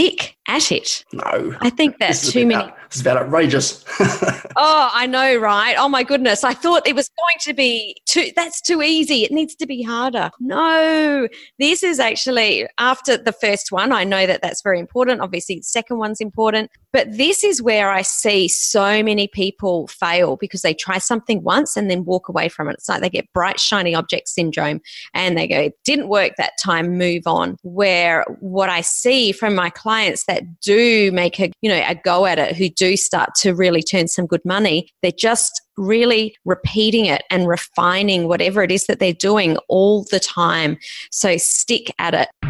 stick at it. No. I think that's too many. Out, it's about outrageous. oh, I know, right? Oh my goodness. I thought it was going to be too, that's too easy. It needs to be harder. No, this is actually after the first one. I know that that's very important. Obviously, the second one's important. But this is where I see so many people fail because they try something once and then walk away from it. It's like they get bright, shiny object syndrome and they go, it didn't work that time, move on. Where what I see from my clients that do make a, you know, a go at it, who do start to really turn some good money, they're just really repeating it and refining whatever it is that they're doing all the time. So stick at it.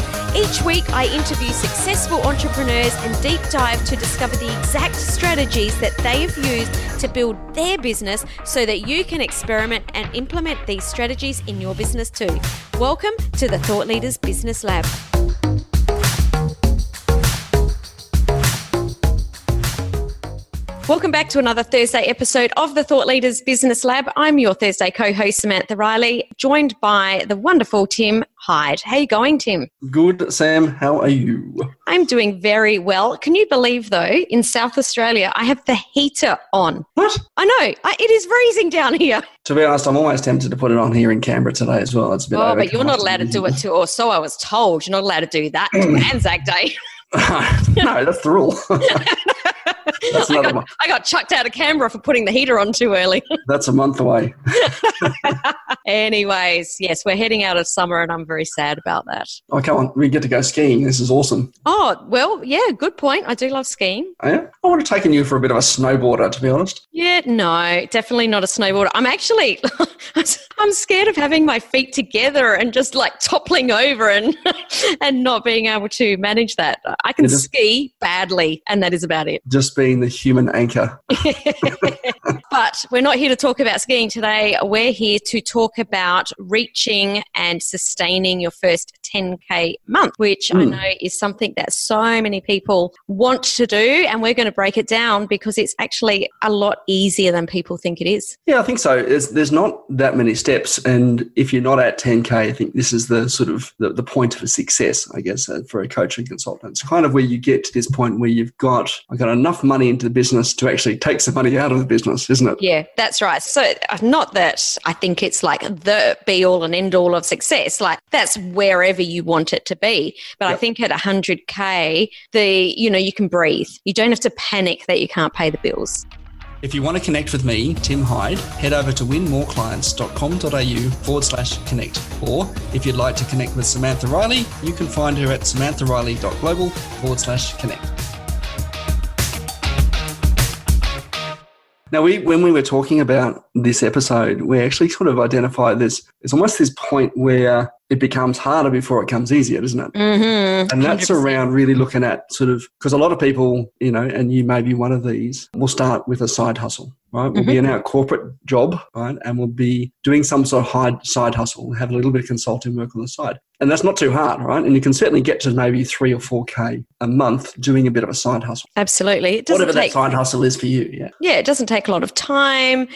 Each week, I interview successful entrepreneurs and deep dive to discover the exact strategies that they have used to build their business so that you can experiment and implement these strategies in your business too. Welcome to the Thought Leaders Business Lab. Welcome back to another Thursday episode of the Thought Leaders Business Lab. I'm your Thursday co-host Samantha Riley, joined by the wonderful Tim Hyde. How you going, Tim? Good, Sam. How are you? I'm doing very well. Can you believe, though, in South Australia, I have the heater on. What? I know. I, it is freezing down here. To be honest, I'm almost tempted to put it on here in Canberra today as well. It's a bit. Oh, but you're not allowed to do it too, or so I was told. You're not allowed to do that to Anzac Day. no, that's the rule. That's I got, I got chucked out of Canberra for putting the heater on too early. That's a month away. Anyways, yes, we're heading out of summer and I'm very sad about that. Oh, come on. We get to go skiing. This is awesome. Oh, well, yeah, good point. I do love skiing. Oh, yeah? I would have taken you for a bit of a snowboarder, to be honest. Yeah, no, definitely not a snowboarder. I'm actually, I'm scared of having my feet together and just like toppling over and, and not being able to manage that. I can ski badly and that is about it. Just being the human anchor. but we're not here to talk about skiing today. We're here to talk about reaching and sustaining your first 10K month, which mm. I hmm. know is something that so many people want to do. And we're going to break it down because it's actually a lot easier than people think it is. Yeah, I think so. It's, there's not that many steps. And if you're not at 10K, I think this is the sort of the, the point of a success, I guess, uh, for a coaching consultant. It's kind of where you get to this point where you've got, I've got enough money into the business to actually take some money out of the business, isn't it? Yeah, that's right. So, uh, not that I think it's like the be all and end all of success, like that's wherever you want it to be. But yep. I think at 100K, the, you know, you can breathe. You don't have to panic that you can't pay the bills. If you want to connect with me, Tim Hyde, head over to winmoreclients.com.au forward slash connect. Or if you'd like to connect with Samantha Riley, you can find her at samanthariley.global forward slash connect. Now, we when we were talking about this episode, we actually sort of identified this. It's almost this point where it becomes harder before it comes easier, doesn't it? Mm-hmm, and that's 100%. around really looking at sort of because a lot of people, you know, and you may be one of these, will start with a side hustle, right? We'll mm-hmm. be in our corporate job, right, and we'll be doing some sort of side hustle, we'll have a little bit of consulting work on the side, and that's not too hard, right? And you can certainly get to maybe three or four k a month doing a bit of a side hustle. Absolutely, whatever take, that side hustle is for you, yeah. Yeah, it doesn't take a lot of time.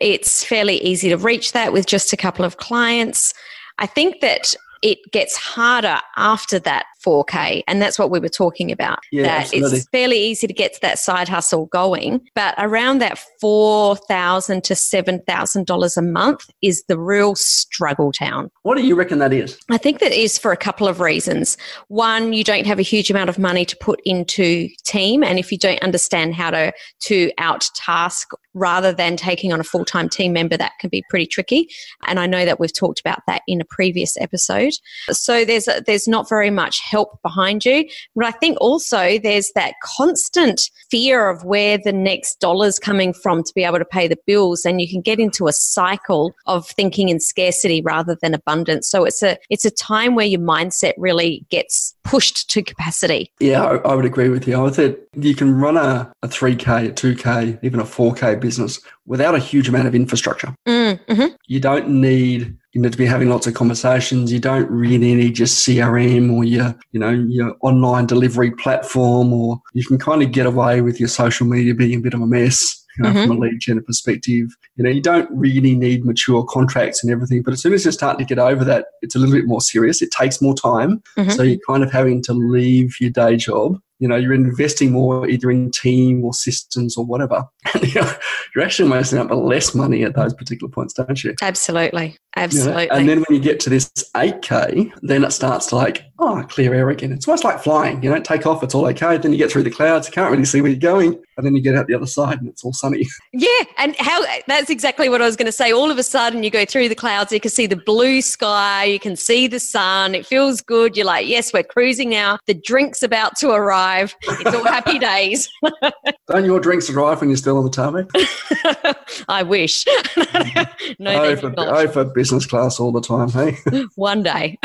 It's fairly easy to reach that with just a couple of clients. I think that it gets harder after that 4K. And that's what we were talking about. Yeah, that absolutely. it's fairly easy to get to that side hustle going, but around that 4,000 to $7,000 a month is the real struggle town. What do you reckon that is? I think that is for a couple of reasons. One, you don't have a huge amount of money to put into team. And if you don't understand how to, to out task rather than taking on a full time team member, that can be pretty tricky. And I know that we've talked about that in a previous episode. So there's a, there's not very much help behind you. But I think also there's that constant fear of where the next dollar's coming from to be able to pay the bills, and you can get into a cycle of thinking in scarcity rather than abundance. So it's a it's a time where your mindset really gets pushed to capacity. Yeah, I, I would agree with you. I think you can run a, a 3K, a 2K, even a 4K business without a huge amount of infrastructure. Mm, mm-hmm. You don't need you need to be having lots of conversations. You don't really need your CRM or your you know your online delivery platform, or you can kind of get away with your social media being a bit of a mess. You know, Mhm. from a lead gen perspective, you know, you don't really need mature contracts and everything. But as soon as you start to get over that, it's a little bit more serious. It takes more time. Mhm. So you're kind of having to leave your day job. You know, you're investing more either in team or systems or whatever. you know, you're actually wasting up less money at those particular points, don't you? Absolutely, You know? absolutely. And then when you get to this 8K, then it starts to like, oh, clear air again. It's almost like flying. You know, take off, it's all okay. Then you get through the clouds, you can't really see where you're going. And then you get out the other side and it's all sunny. Yeah, and how that's exactly what I was going to say. All of a sudden, you go through the clouds, you can see the blue sky, you can see the sun. It feels good. You're like, yes, we're cruising now. The drink's about to arrive. It's all happy days. Don't your drinks arrive when you're still on the tarmac? I wish. no, oh, for, oh, for business class all the time, hey? One day.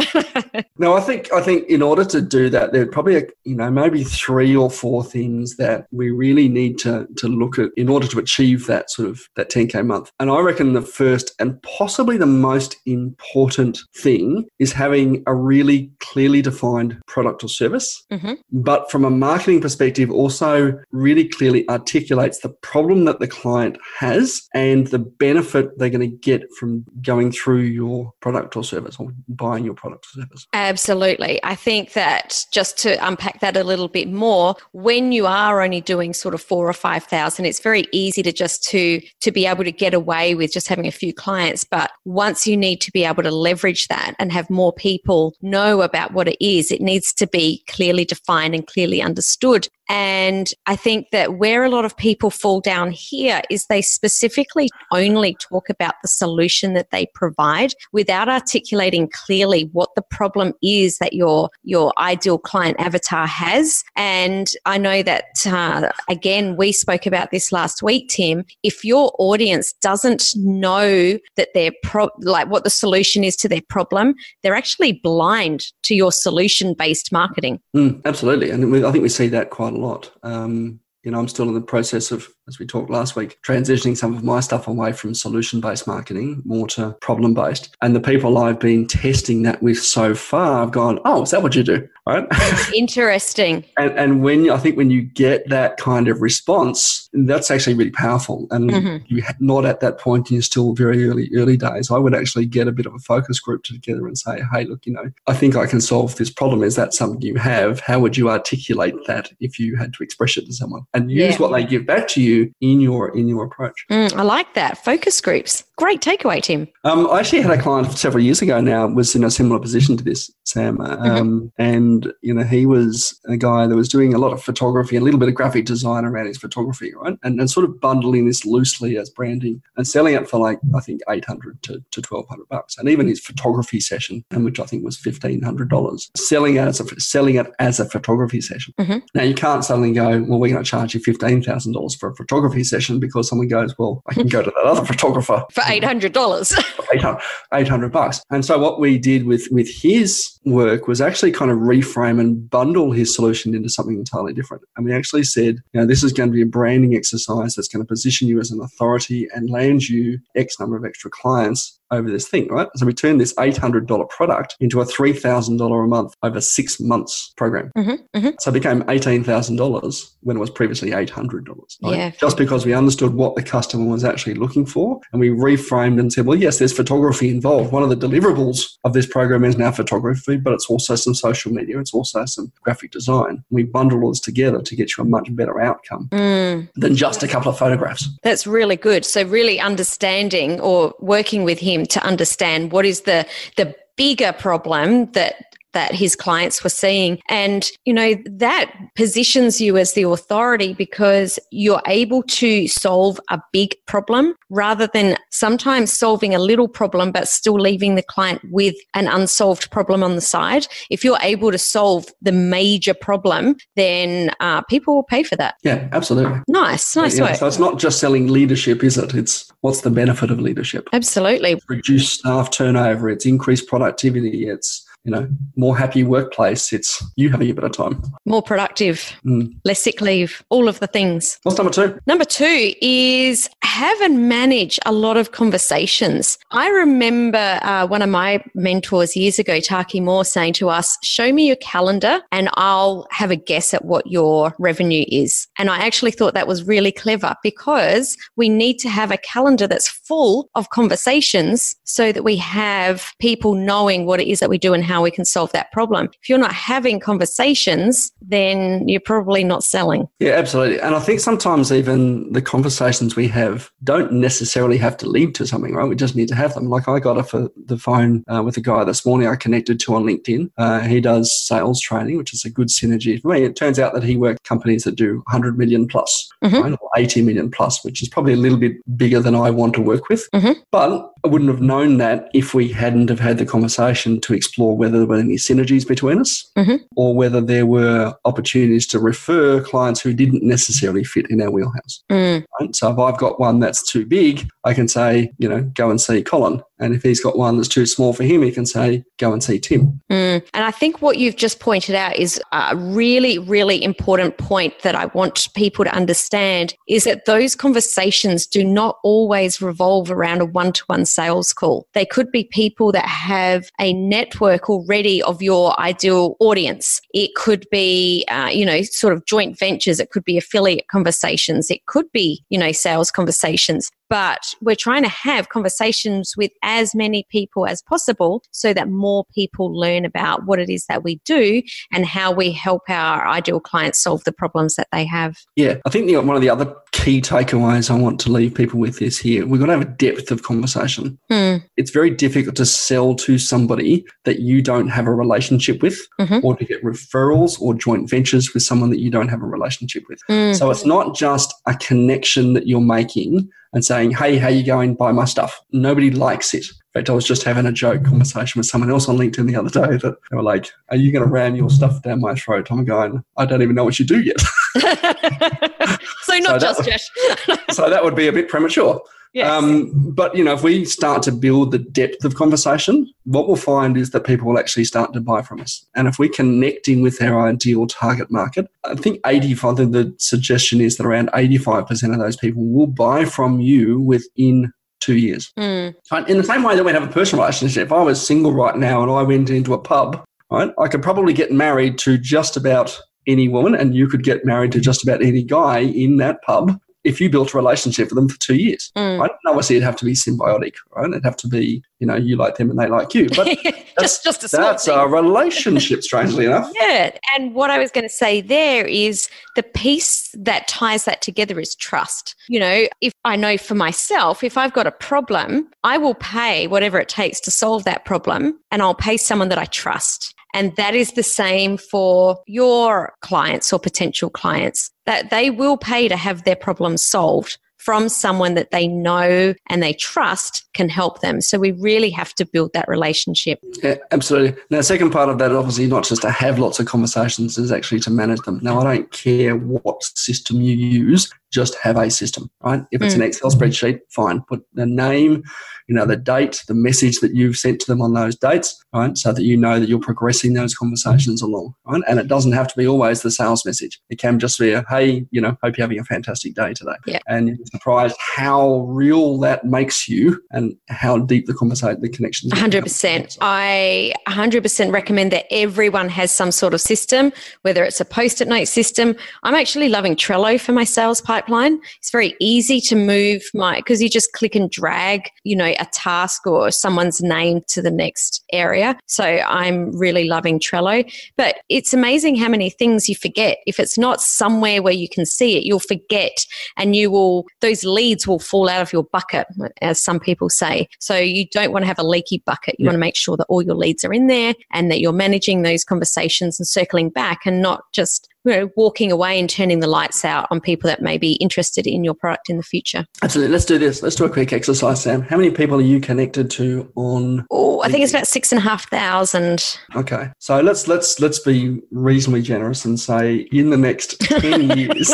No, I think I think in order to do that, there are probably you know maybe three or four things that we really need to to look at in order to achieve that sort of that 10k month. And I reckon the first and possibly the most important thing is having a really clearly defined product or service, Mhm. but from a marketing perspective, also really clearly articulates the problem that the client has and the benefit they're going to get from going through your product or service or buying your product or service. Absolutely. I think that just to unpack that a little bit more, when you are only doing sort of four or five thousand, it's very easy to just to to be able to get away with just having a few clients. But once you need to be able to leverage that and have more people know about what it is, it needs to be clearly defined and clearly understood. And I think that where a lot of people fall down here is they specifically only talk about the solution that they provide without articulating clearly what the problem is that your your ideal client avatar has. And I know that uh, again, we spoke about this last week, Tim. If your audience doesn't know that they're pro- like what the solution is to their problem, they're actually blind to your solution based marketing. Mm, absolutely, and I think we see that quite a lot. Um, you know, I'm still in the process of, as we talked last week, transitioning some of my stuff away from solution-based marketing more to problem-based. And the people I've been testing that with so far, I've gone, "Oh, is that what you do?" Right? Interesting. and, and when I think when you get that kind of response, that's actually really powerful. And Mhm. you're not at that point, and you're still very early early days. I would actually get a bit of a focus group together and say, "Hey, look, you know, I think I can solve this problem. Is that something you have? How would you articulate that if you had to express it to someone?" And use Yeah. what they give back to you in your in your approach. Mm, I like that. Focus groups. Great takeaway, Tim. Um, I actually had a client several years ago now was in a similar position to this, Sam. Um, And, you know, he was a guy that was doing a lot of photography and a little bit of graphic design around his photography, right? And, and sort of bundling this loosely as branding and selling it for like, I think, 800 to, to 1200 bucks. And even his photography session, and which I think was $1,500, selling it as a, selling it as a photography session. Mhm. Now, you can't suddenly go, well, we're going to charge you $15,000 for a photography session because someone goes, well, I can go to that other photographer For eight hundred dollars. 800, 800 bucks. And so what we did with, with his work was actually kind of reframe and bundle his solution into something entirely different. And we actually said, you know, this is going to be a branding exercise that's going to position you as an authority and land you X number of extra clients over this thing, right? So we turned this $800 product into a $3,000 a month over six months program. Mhm, mhm. So it became $18,000 when it was previously $800. right? Yeah. Just because we understood what the customer was actually looking for and we reframed and said, well, yes, there's photography involved. One of the deliverables of this program is now photography, but it's also some social media. It's also some graphic design. We bundle all this together to get you a much better outcome Mm. than just a couple of photographs. That's really good. So really understanding or working with him to understand what is the the bigger problem that that his clients were seeing. And, you know, that positions you as the authority because you're able to solve a big problem rather than sometimes solving a little problem but still leaving the client with an unsolved problem on the side. If you're able to solve the major problem, then uh, people will pay for that. Yeah, absolutely. Nice, nice yeah, work. So it's not just selling leadership, is it? It's what's the benefit of leadership? Absolutely. Reduce staff turnover, it's increased productivity, it's you know, more happy workplace. It's you having a better time. More productive, mm. less sick leave, all of the things. What's number two? Number two is have and manage a lot of conversations. I remember uh, one of my mentors years ago, Taki Moore, saying to us, Show me your calendar and I'll have a guess at what your revenue is. And I actually thought that was really clever because we need to have a calendar that's full of conversations so that we have people knowing what it is that we do and how we can solve that problem. If you're not having conversations, then you're probably not selling. Yeah, absolutely. And I think sometimes even the conversations we have don't necessarily have to lead to something, right? We just need to have them. Like I got off the phone uh, with a guy this morning I connected to on LinkedIn. Uh, he does sales training, which is a good synergy for me. It turns out that he works companies that do 100 million plus, mm-hmm. right? or 80 million plus, which is probably a little bit bigger than I want to work with. Mm-hmm. But I wouldn't have known that if we hadn't have had the conversation to explore whether there were any synergies between us mm-hmm. or whether there were opportunities to refer clients who didn't necessarily fit in our wheelhouse. Mm. Right? So if I've got one that's too big, I can say, you know, go and see Colin. And if he's got one that's too small for him, he can say, go and see Tim. Mm. And I think what you've just pointed out is a really, really important point that I want people to understand is that those conversations do not always revolve around a one to one sales call. They could be people that have a network already of your ideal audience. It could be, uh, you know, sort of joint ventures. It could be affiliate conversations. It could be, you know, sales conversations but we're trying to have conversations with as many people as possible so that more people learn about what it is that we do and how we help our ideal clients solve the problems that they have. Yeah, I think the, one of the other key takeaways I want to leave people with is here we've got to have a depth of conversation. Mm. It's very difficult to sell to somebody that you don't have a relationship with mm-hmm. or to get referrals or joint ventures with someone that you don't have a relationship with. Mm. So it's not just a connection that you're making and saying, Hey, how you going? Buy my stuff. Nobody likes it. In fact, I was just having a joke conversation with someone else on LinkedIn the other day that they were like, Are you going to ram your stuff down my throat? I'm going, I don't even know what you do yet. so, not so just Josh. so, that would be a bit premature. Yes. Um, but you know, if we start to build the depth of conversation, what we'll find is that people will actually start to buy from us. And if we're connecting with our ideal target market, I think 85. The suggestion is that around 85% of those people will buy from you within two years. Mm. In the same way that we have a personal relationship, if I was single right now and I went into a pub, right, I could probably get married to just about any woman, and you could get married to just about any guy in that pub if you built a relationship with them for two years, mm. right? obviously it'd have to be symbiotic, right? It'd have to be, you know, you like them and they like you. But just, just a that's thing. a relationship, strangely enough. Yeah. And what I was going to say there is the piece that ties that together is trust. You know, if I know for myself, if I've got a problem, I will pay whatever it takes to solve that problem and I'll pay someone that I trust. And that is the same for your clients or potential clients that they will pay to have their problems solved from someone that they know and they trust can help them. So we really have to build that relationship. Yeah, absolutely. Now, the second part of that, obviously, not just to have lots of conversations, is actually to manage them. Now, I don't care what system you use, just have a system, right? If it's mm. an Excel spreadsheet, fine. Put the name, you know, the date, the message that you've sent to them on those dates, right? So that you know that you're progressing those conversations along, right? And it doesn't have to be always the sales message. It can just be a, hey, you know, hope you're having a fantastic day today. Yeah. And you're surprised how real that makes you and how deep the conversation, the connections. 100%. I 100% recommend that everyone has some sort of system, whether it's a post-it note system. I'm actually loving Trello for my sales part pipeline. It's very easy to move my, because you just click and drag, you know, a task or someone's name to the next area. So I'm really loving Trello. But it's amazing how many things you forget. If it's not somewhere where you can see it, you'll forget and you will, those leads will fall out of your bucket, as some people say. So you don't want to have a leaky bucket. You yeah. want to make sure that all your leads are in there and that you're managing those conversations and circling back and not just you know, walking away and turning the lights out on people that may be interested in your product in the future. Absolutely. Let's do this. Let's do a quick exercise, Sam. How many people are you connected to on? Oh, I think it's about six and a half thousand. Okay, so let's let's let's be reasonably generous and say in the next ten years.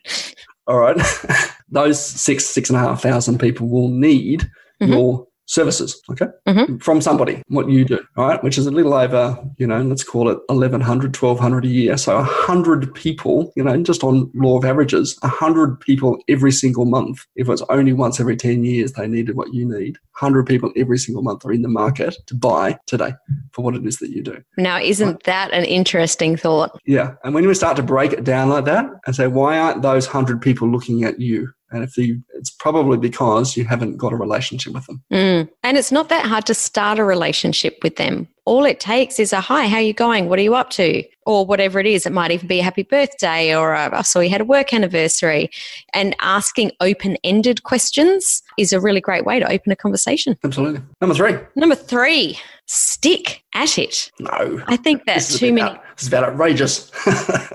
all right, those six six and a half thousand people will need mm-hmm. your services, okay, mm-hmm. from somebody, what you do, right, which is a little over, you know, let's call it 1100, 1200 a year. So 100 people, you know, just on law of averages, 100 people every single month. If it's only once every 10 years they needed what you need, 100 people every single month are in the market to buy today for what it is that you do. Now, isn't right? that an interesting thought? Yeah. And when you start to break it down like that and say, why aren't those 100 people looking at you? And if you, it's probably because you haven't got a relationship with them. Mm. And it's not that hard to start a relationship with them. All it takes is a hi, how are you going? What are you up to? Or whatever it is. It might even be a happy birthday or a, I saw you had a work anniversary. And asking open ended questions is a really great way to open a conversation. Absolutely. Number three. Number three, stick at it. No. I think that's too many. it's about outrageous.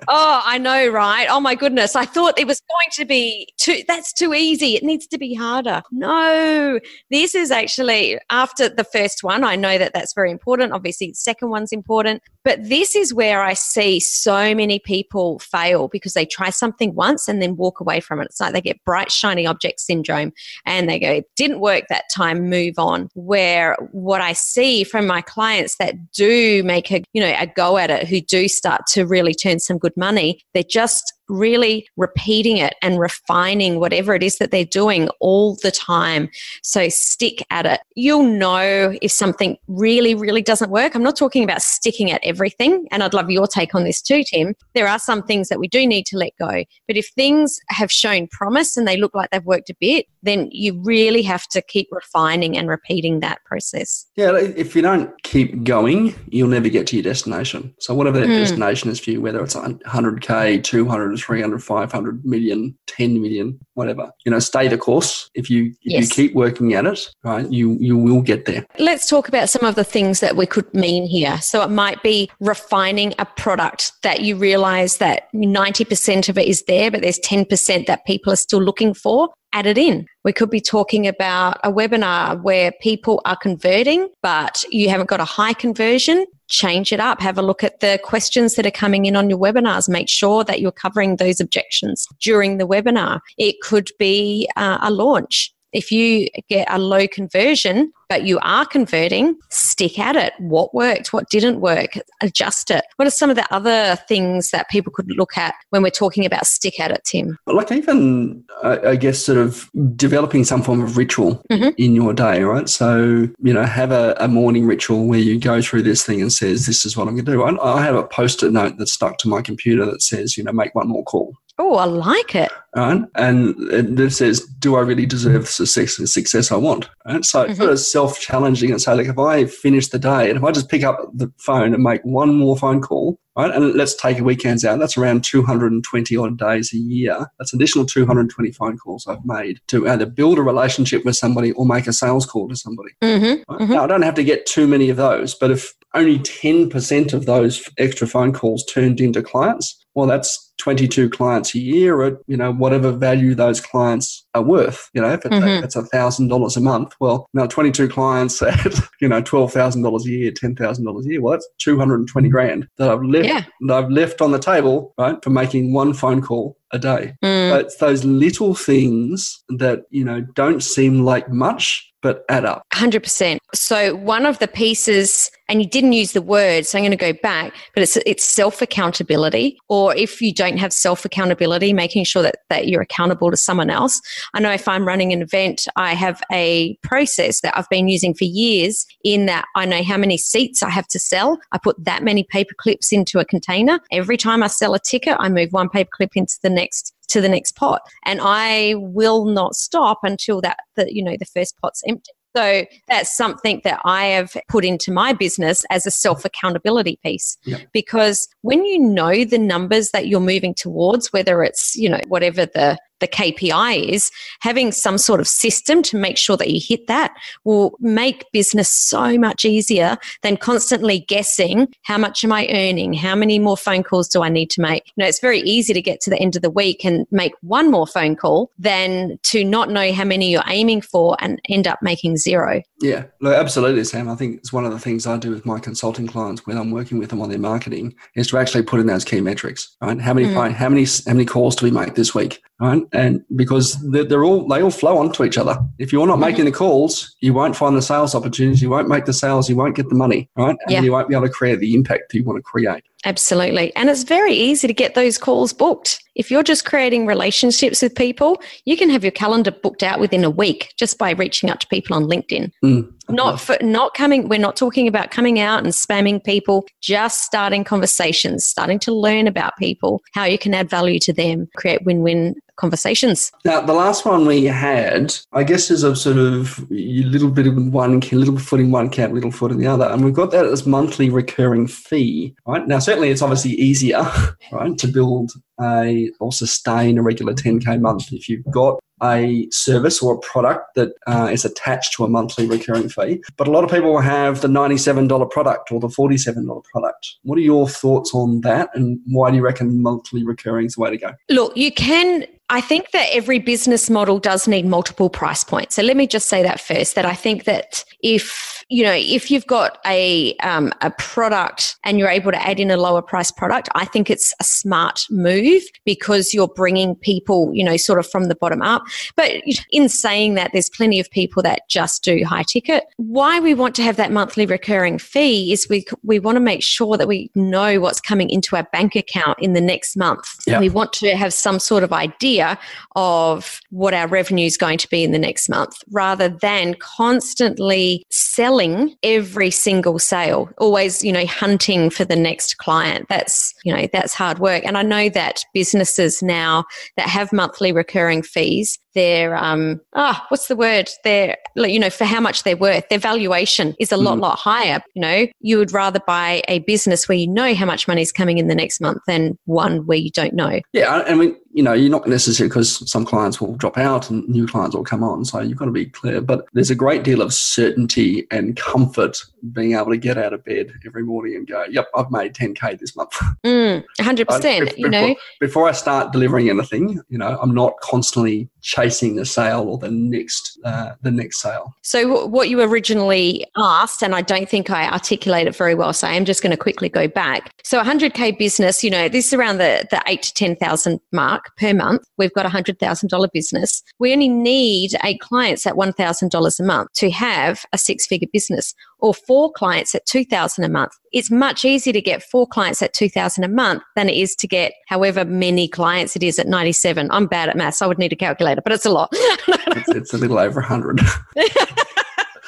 oh, I know, right? Oh my goodness. I thought it was going to be too, that's too easy. It needs to be harder. No, this is actually after the first one. I know that that's very important. Obviously, the second one's important. But this is where I see so many people fail because they try something once and then walk away from it. It's like they get bright, shiny object syndrome and they go, it didn't work that time, move on. Where what I see from my clients that do make a, you know, a go at it, who do start to really turn some good money, they're just really repeating it and refining whatever it is that they're doing all the time. So stick at it. You'll know if something really, really doesn't work. I'm not talking about sticking at everything. And I'd love your take on this too, Tim. There are some things that we do need to let go. But if things have shown promise and they look like they've worked a bit, then you really have to keep refining and repeating that process. Yeah, if you don't keep going, you'll never get to your destination. So whatever that mm. destination is for you, whether it's 100K, 200, 300, 500 million, 10 million, whatever. You know, stay the course. If you if yes. you keep working at it, right, you you will get there. Let's talk about some of the things that we could mean here. So it might be refining a product that you realize that 90% of it is there, but there's 10% that people are still looking for add it in. We could be talking about a webinar where people are converting, but you haven't got a high conversion. Change it up. Have a look at the questions that are coming in on your webinars. Make sure that you're covering those objections during the webinar. It could be uh, a launch. If you get a low conversion, but you are converting, stick at it. What worked? What didn't work? Adjust it. What are some of the other things that people could look at when we're talking about stick at it, Tim? Like even, I guess, sort of developing some form of ritual mm-hmm. in your day, right? So, you know, have a, a, morning ritual where you go through this thing and says, this is what I'm going to do. I, I have a post-it note that's stuck to my computer that says, you know, make one more call. Oh, I like it. Right? And it says, do I really deserve the success, the success I want? Right? So mm-hmm. it's self challenging and say, like, if I finish the day and if I just pick up the phone and make one more phone call, right, and let's take weekends out, that's around 220 odd days a year. That's additional 220 phone calls I've made to either build a relationship with somebody or make a sales call to somebody. Mm-hmm. Right? Mm-hmm. Now, I don't have to get too many of those, but if only 10% of those extra phone calls turned into clients, well, that's 22 clients a year at, you know, whatever value those clients are worth. You know, if it's, mm-hmm. it's $1,000 a month, well, now 22 clients at, you know, $12,000 a year, $10,000 a year, well, that's 220 grand that I've left, yeah. that I've left on the table, right, for making one phone call a day. Mm. it's those little things that, you know, don't seem like much, but add up. 100%. So, one of the pieces, and you didn't use the word, so I'm going to go back, but it's, it's self accountability. Or if you don't don't have self accountability, making sure that, that you're accountable to someone else. I know if I'm running an event, I have a process that I've been using for years in that I know how many seats I have to sell. I put that many paper clips into a container. Every time I sell a ticket, I move one paper clip into the next to the next pot and i will not stop until that the you know the first pot's empty so that's something that I have put into my business as a self accountability piece. Yep. Because when you know the numbers that you're moving towards, whether it's, you know, whatever the the KPI is, having some sort of system to make sure that you hit that will make business so much easier than constantly guessing how much am I earning? How many more phone calls do I need to make? You know, it's very easy to get to the end of the week and make one more phone call than to not know how many you're aiming for and end up making zero. Yeah, look, absolutely, Sam. I think it's one of the things I do with my consulting clients when I'm working with them on their marketing is to actually put in those key metrics. Right? How many mm. how many how many calls do we make this week? Right? And because they're, they're, all they all flow onto each other. If you're not mm. making the calls, you won't find the sales opportunities. You won't make the sales. You won't get the money. Right? And yeah. you won't be able to create the impact that you want to create. Absolutely. And it's very easy to get those calls booked. If you're just creating relationships with people, you can have your calendar booked out within a week just by reaching out to people on LinkedIn. Mm, not for not coming we're not talking about coming out and spamming people, just starting conversations, starting to learn about people, how you can add value to them, create win-win conversations. Now, the last one we had, I guess, is a sort of little bit of one, little foot in one camp, little foot in the other, and we've got that as monthly recurring fee. Right now, certainly it's obviously easier, right, to build a or sustain a regular 10k month if you've got a service or a product that uh, is attached to a monthly recurring fee. But a lot of people have the $97 product or the $47 product. What are your thoughts on that and why do you reckon monthly recurring is the way to go? Look, you can I think that every business model does need multiple price points. So let me just say that first that I think that if you know if you've got a um, a product and you're able to add in a lower price product, I think it's a smart move because you're bringing people you know sort of from the bottom up. But in saying that, there's plenty of people that just do high ticket. Why we want to have that monthly recurring fee is we we want to make sure that we know what's coming into our bank account in the next month. Yep. We want to have some sort of idea idea of what our revenue is going to be in the next month rather than constantly selling every single sale always you know hunting for the next client. That's you know that's hard work. And i know that businesses now that have monthly recurring fees their um ah what's the word? Their you know for how much they're worth their valuation is a lot mm. lot higher. You know you would rather buy a business where you know how much money is coming in the next month than one where you don't know. Yeah i mean you know you're not necessarily because some clients will drop out and new clients will come on so you've got to be clear but there's a great deal of certainty and comfort being able to get out of bed every morning and go yep i've made 10k this month. Mm, 100% you know? before i start delivering anything you know i'm not constantly chasing the sale or the next uh, the next sale. So what you originally asked, and I don't think I articulate it very well, so I am just going to quickly go back. So hundred k business, you know, this is around the the eight to ten thousand mark per month. We've got a hundred thousand dollar business. We only need eight clients at one thousand dollars a month to have a six figure business or four clients at 2000 a month. It's much easier to get four clients at 2000 a month than it is to get however many clients it is at 97. I'm bad at maths. I would need a calculator, but it's a lot. it's, it's a little over 100.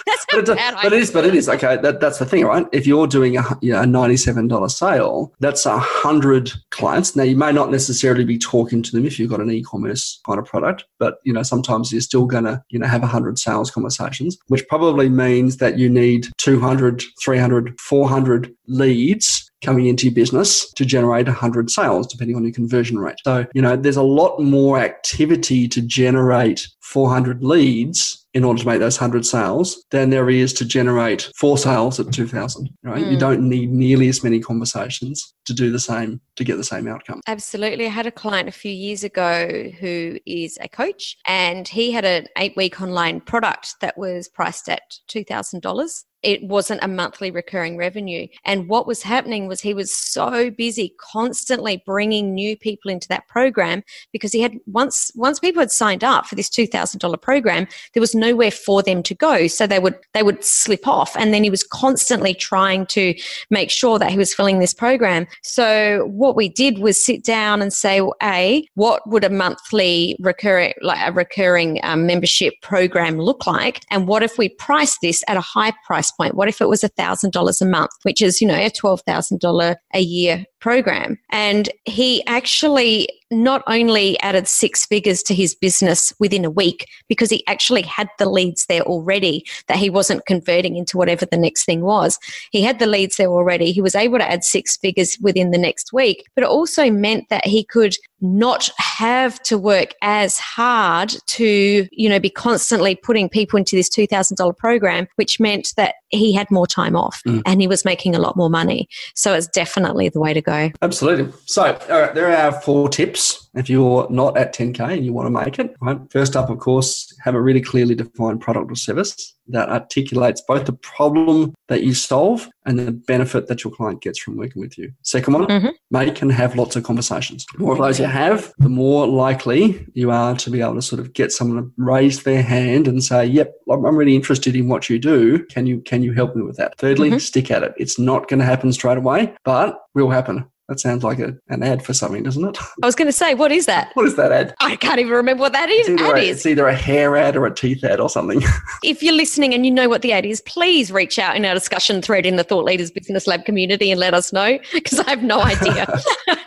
That's but, it, but it is, but it is okay. That, that's the thing, right? If you're doing a, you know, a ninety-seven dollar sale, that's a hundred clients. Now you may not necessarily be talking to them if you've got an e-commerce kind of product, but you know sometimes you're still gonna you know have a hundred sales conversations, which probably means that you need 200, 300, 400 leads coming into your business to generate 100 sales, depending on your conversion rate. So, you know, there's a lot more activity to generate 400 leads in order to make those 100 sales than there is to generate four sales at 2000 right mm. you don't need nearly as many conversations to do the same to get the same outcome absolutely i had a client a few years ago who is a coach and he had an eight week online product that was priced at $2000 it wasn't a monthly recurring revenue. And what was happening was he was so busy constantly bringing new people into that program because he had once once people had signed up for this $2000 program, there was nowhere for them to go. So they would they would slip off. And then he was constantly trying to make sure that he was filling this program. So what we did was sit down and say, A, what would a monthly recurring like a recurring um, membership program look like? And what if we price this at a high price point? What if it was a thousand dollars a month, which is, you know, a twelve thousand dollar a year program. And he actually not only added six figures to his business within a week because he actually had the leads there already that he wasn't converting into whatever the next thing was. He had the leads there already. He was able to add six figures within the next week, but it also meant that he could not have to work as hard to, you know, be constantly putting people into this $2,000 program, which meant that he had more time off mm. and he was making a lot more money. So it's definitely the way to go. Absolutely. So all right, there are four tips if you're not at 10K and you want to make it. Right? First up, of course, have a really clearly defined product or service that articulates both the problem that you solve and the benefit that your client gets from working with you. Second one, mm-hmm. make and have lots of conversations. The more of those you have, the more likely you are to be able to sort of get someone to raise their hand and say, "Yep, I'm really interested in what you do. Can you can you help me with that?" Thirdly, mm-hmm. stick at it. It's not going to happen straight away, but will happen. That sounds like a, an ad for something, doesn't it? I was going to say, what is that? What is that ad? I can't even remember what that is. It's either, ad a, is. It's either a hair ad or a teeth ad or something. if you're listening and you know what the ad is, please reach out in our discussion thread in the Thought Leaders Business Lab community and let us know because I have no idea.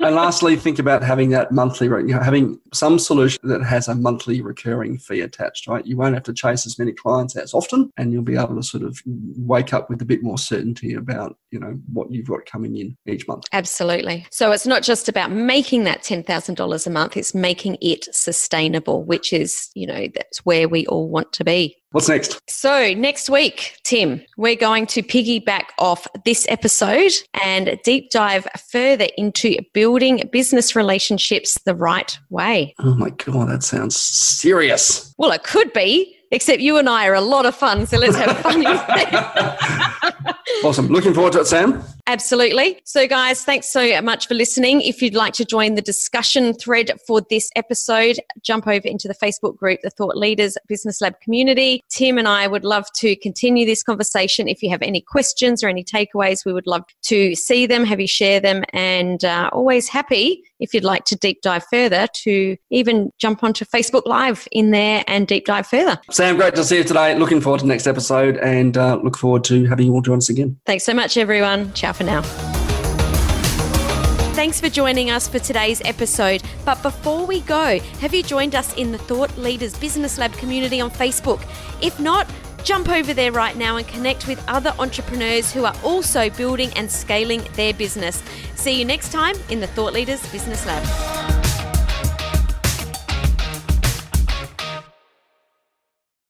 and lastly, think about having that monthly, you know, having some solution that has a monthly recurring fee attached, right? You won't have to chase as many clients as often and you'll be able to sort of wake up with a bit more certainty about, you know, what you've got coming in each month. Absolutely. So it's not just about making that $10,000 a month, it's making it sustainable, which is, you know, that's where we all want to be. What's next? So, next week, Tim, we're going to piggyback off this episode and deep dive further into building business relationships the right way. Oh my God, that sounds serious. Well, it could be. Except you and I are a lot of fun, so let's have fun. awesome. Looking forward to it, Sam. Absolutely. So, guys, thanks so much for listening. If you'd like to join the discussion thread for this episode, jump over into the Facebook group, the Thought Leaders Business Lab community. Tim and I would love to continue this conversation. If you have any questions or any takeaways, we would love to see them, have you share them, and uh, always happy if you'd like to deep dive further to even jump onto Facebook Live in there and deep dive further. Sam, great to see you today. Looking forward to the next episode and uh, look forward to having you all join us again. Thanks so much, everyone. Ciao for now. Thanks for joining us for today's episode. But before we go, have you joined us in the Thought Leaders Business Lab community on Facebook? If not, jump over there right now and connect with other entrepreneurs who are also building and scaling their business. See you next time in the Thought Leaders Business Lab.